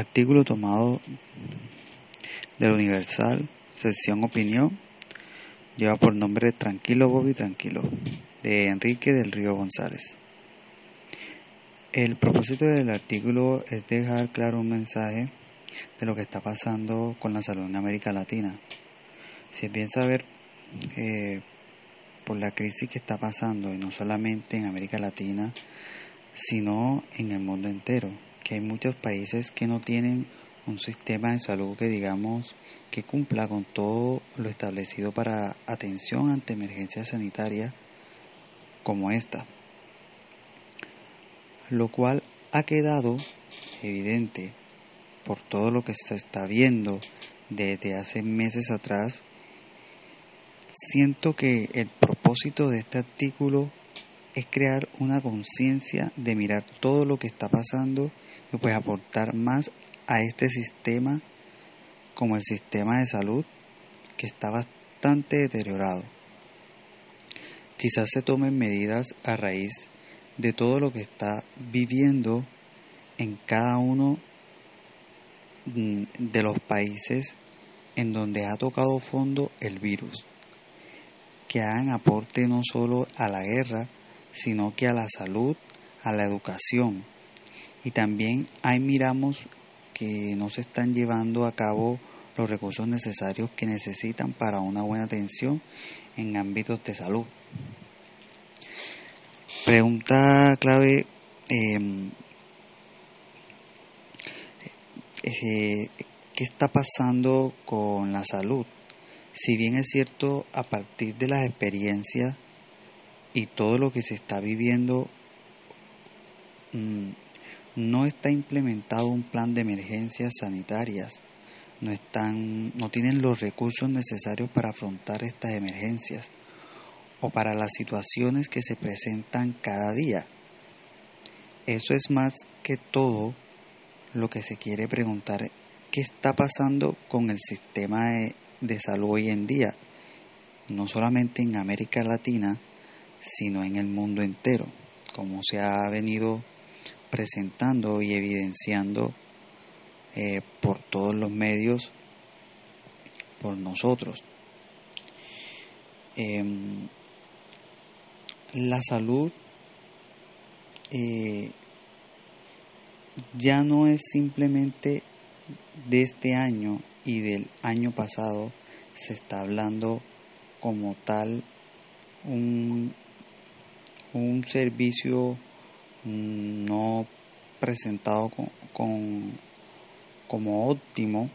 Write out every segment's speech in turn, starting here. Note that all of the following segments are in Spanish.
Artículo tomado del Universal, sección opinión, lleva por nombre Tranquilo Bobby Tranquilo, de Enrique del Río González. El propósito del artículo es dejar claro un mensaje de lo que está pasando con la salud en América Latina. Si es bien saber, eh, por la crisis que está pasando, y no solamente en América Latina, sino en el mundo entero que hay muchos países que no tienen un sistema de salud que digamos que cumpla con todo lo establecido para atención ante emergencias sanitarias como esta, lo cual ha quedado evidente por todo lo que se está viendo desde hace meses atrás. Siento que el propósito de este artículo es crear una conciencia de mirar todo lo que está pasando y pues aportar más a este sistema como el sistema de salud que está bastante deteriorado. Quizás se tomen medidas a raíz de todo lo que está viviendo en cada uno mm, de los países en donde ha tocado fondo el virus, que hagan aporte no solo a la guerra, sino que a la salud, a la educación, y también ahí miramos que no se están llevando a cabo los recursos necesarios que necesitan para una buena atención en ámbitos de salud. Pregunta clave. Em, eh, ¿Qué está pasando con la salud? Si bien es cierto, a partir de las experiencias y todo lo que se está viviendo, mm, no está implementado un plan de emergencias sanitarias, no, están, no tienen los recursos necesarios para afrontar estas emergencias o para las situaciones que se presentan cada día. Eso es más que todo lo que se quiere preguntar, ¿qué está pasando con el sistema de, de salud hoy en día? No solamente en América Latina, sino en el mundo entero, como se ha venido presentando y evidenciando eh, por todos los medios por nosotros. Em, la salud eh, ya no es simplemente de este año y del año pasado, se está hablando como tal un, un servicio no presentado con, como óptimo,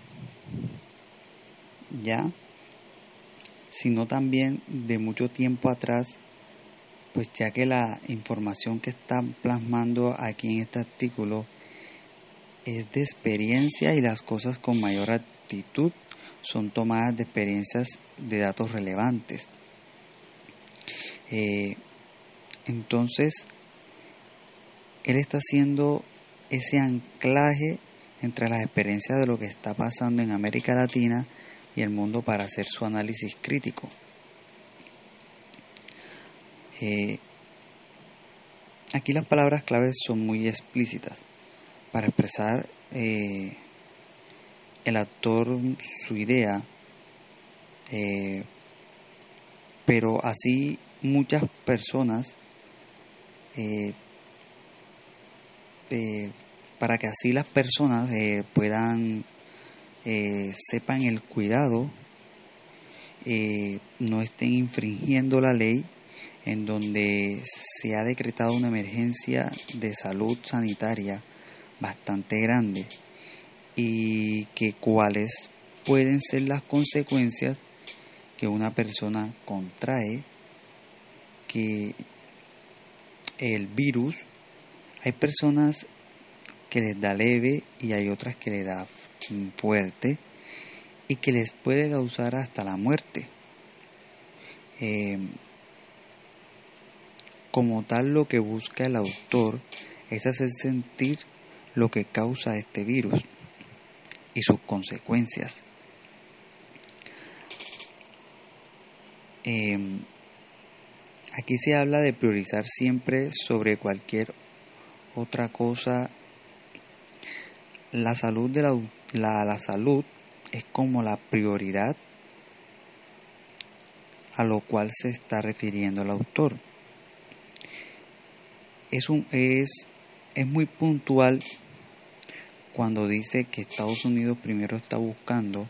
ya, sino también de mucho tiempo atrás, pues ya que la información que están plasmando aquí en este artículo es de experiencia y las cosas con mayor actitud son tomadas de experiencias de datos relevantes. Eh, entonces, él está haciendo ese anclaje entre las experiencias de lo que está pasando en América Latina y el mundo para hacer su análisis crítico. Eh, aquí las palabras claves son muy explícitas para expresar eh, el actor su idea, eh, pero así muchas personas eh, para que así las personas eh, puedan eh, sepan el cuidado, no estén infringiendo la ley en donde se ha decretado una emergencia de salud sanitaria bastante grande y que cuáles pueden ser las consecuencias que una persona contrae que el virus hay personas que les da leve y hay otras que les da fuerte y que les puede causar hasta la muerte. Em, como tal lo que busca el autor es hacer sentir lo que causa este virus y sus consecuencias. Em, aquí se habla de priorizar siempre sobre cualquier otra cosa la salud, de la, la, salud es como la prioridad a lo cual se está refiriendo el autor. Es, un, es, es muy puntual cuando dice que Estados Unidos primero está buscando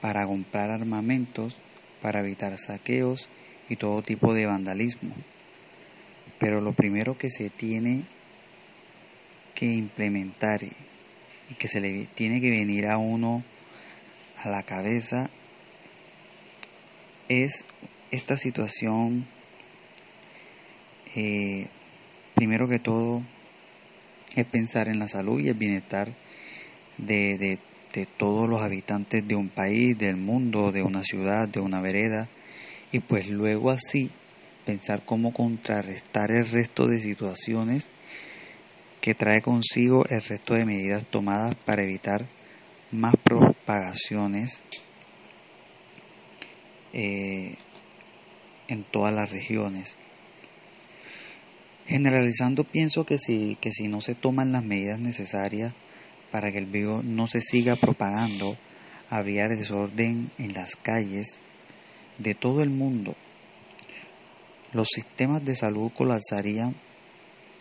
para comprar armamentos, para evitar saqueos y todo tipo de vandalismo. Pero lo primero que se tiene que implementar y que se le tiene que venir a uno a la cabeza es esta situación, eh, primero que todo, es pensar en la salud y el bienestar de, de, de todos los habitantes de un país, del mundo, de una ciudad, de una vereda, y pues luego así pensar cómo contrarrestar el resto de situaciones que trae consigo el resto de medidas tomadas para evitar más propagaciones eh, en todas las regiones. Generalizando pienso que si, que si no se toman las medidas necesarias para que el virus no se siga propagando, habría desorden en las calles de todo el mundo. Los sistemas de salud colapsarían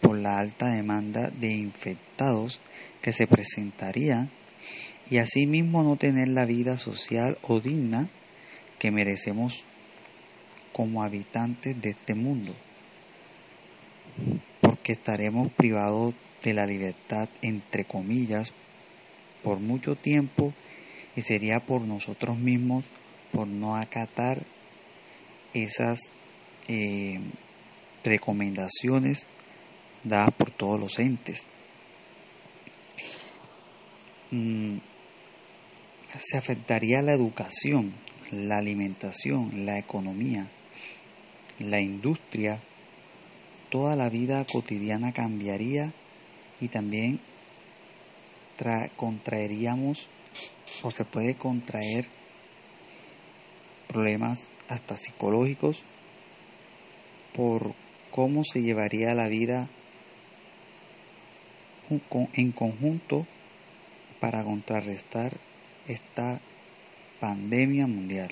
por la alta demanda de infectados que se presentaría y asimismo no tener la vida social o digna que merecemos como habitantes de este mundo, porque estaremos privados de la libertad, entre comillas, por mucho tiempo y sería por nosotros mismos por no acatar esas eh, recomendaciones dadas por todos los entes. Mm, se afectaría la educación, la alimentación, la economía, la industria, toda la vida cotidiana cambiaría y también contraeríamos o se puede contraer problemas hasta psicológicos por cómo se llevaría la vida en conjunto para contrarrestar esta pandemia mundial.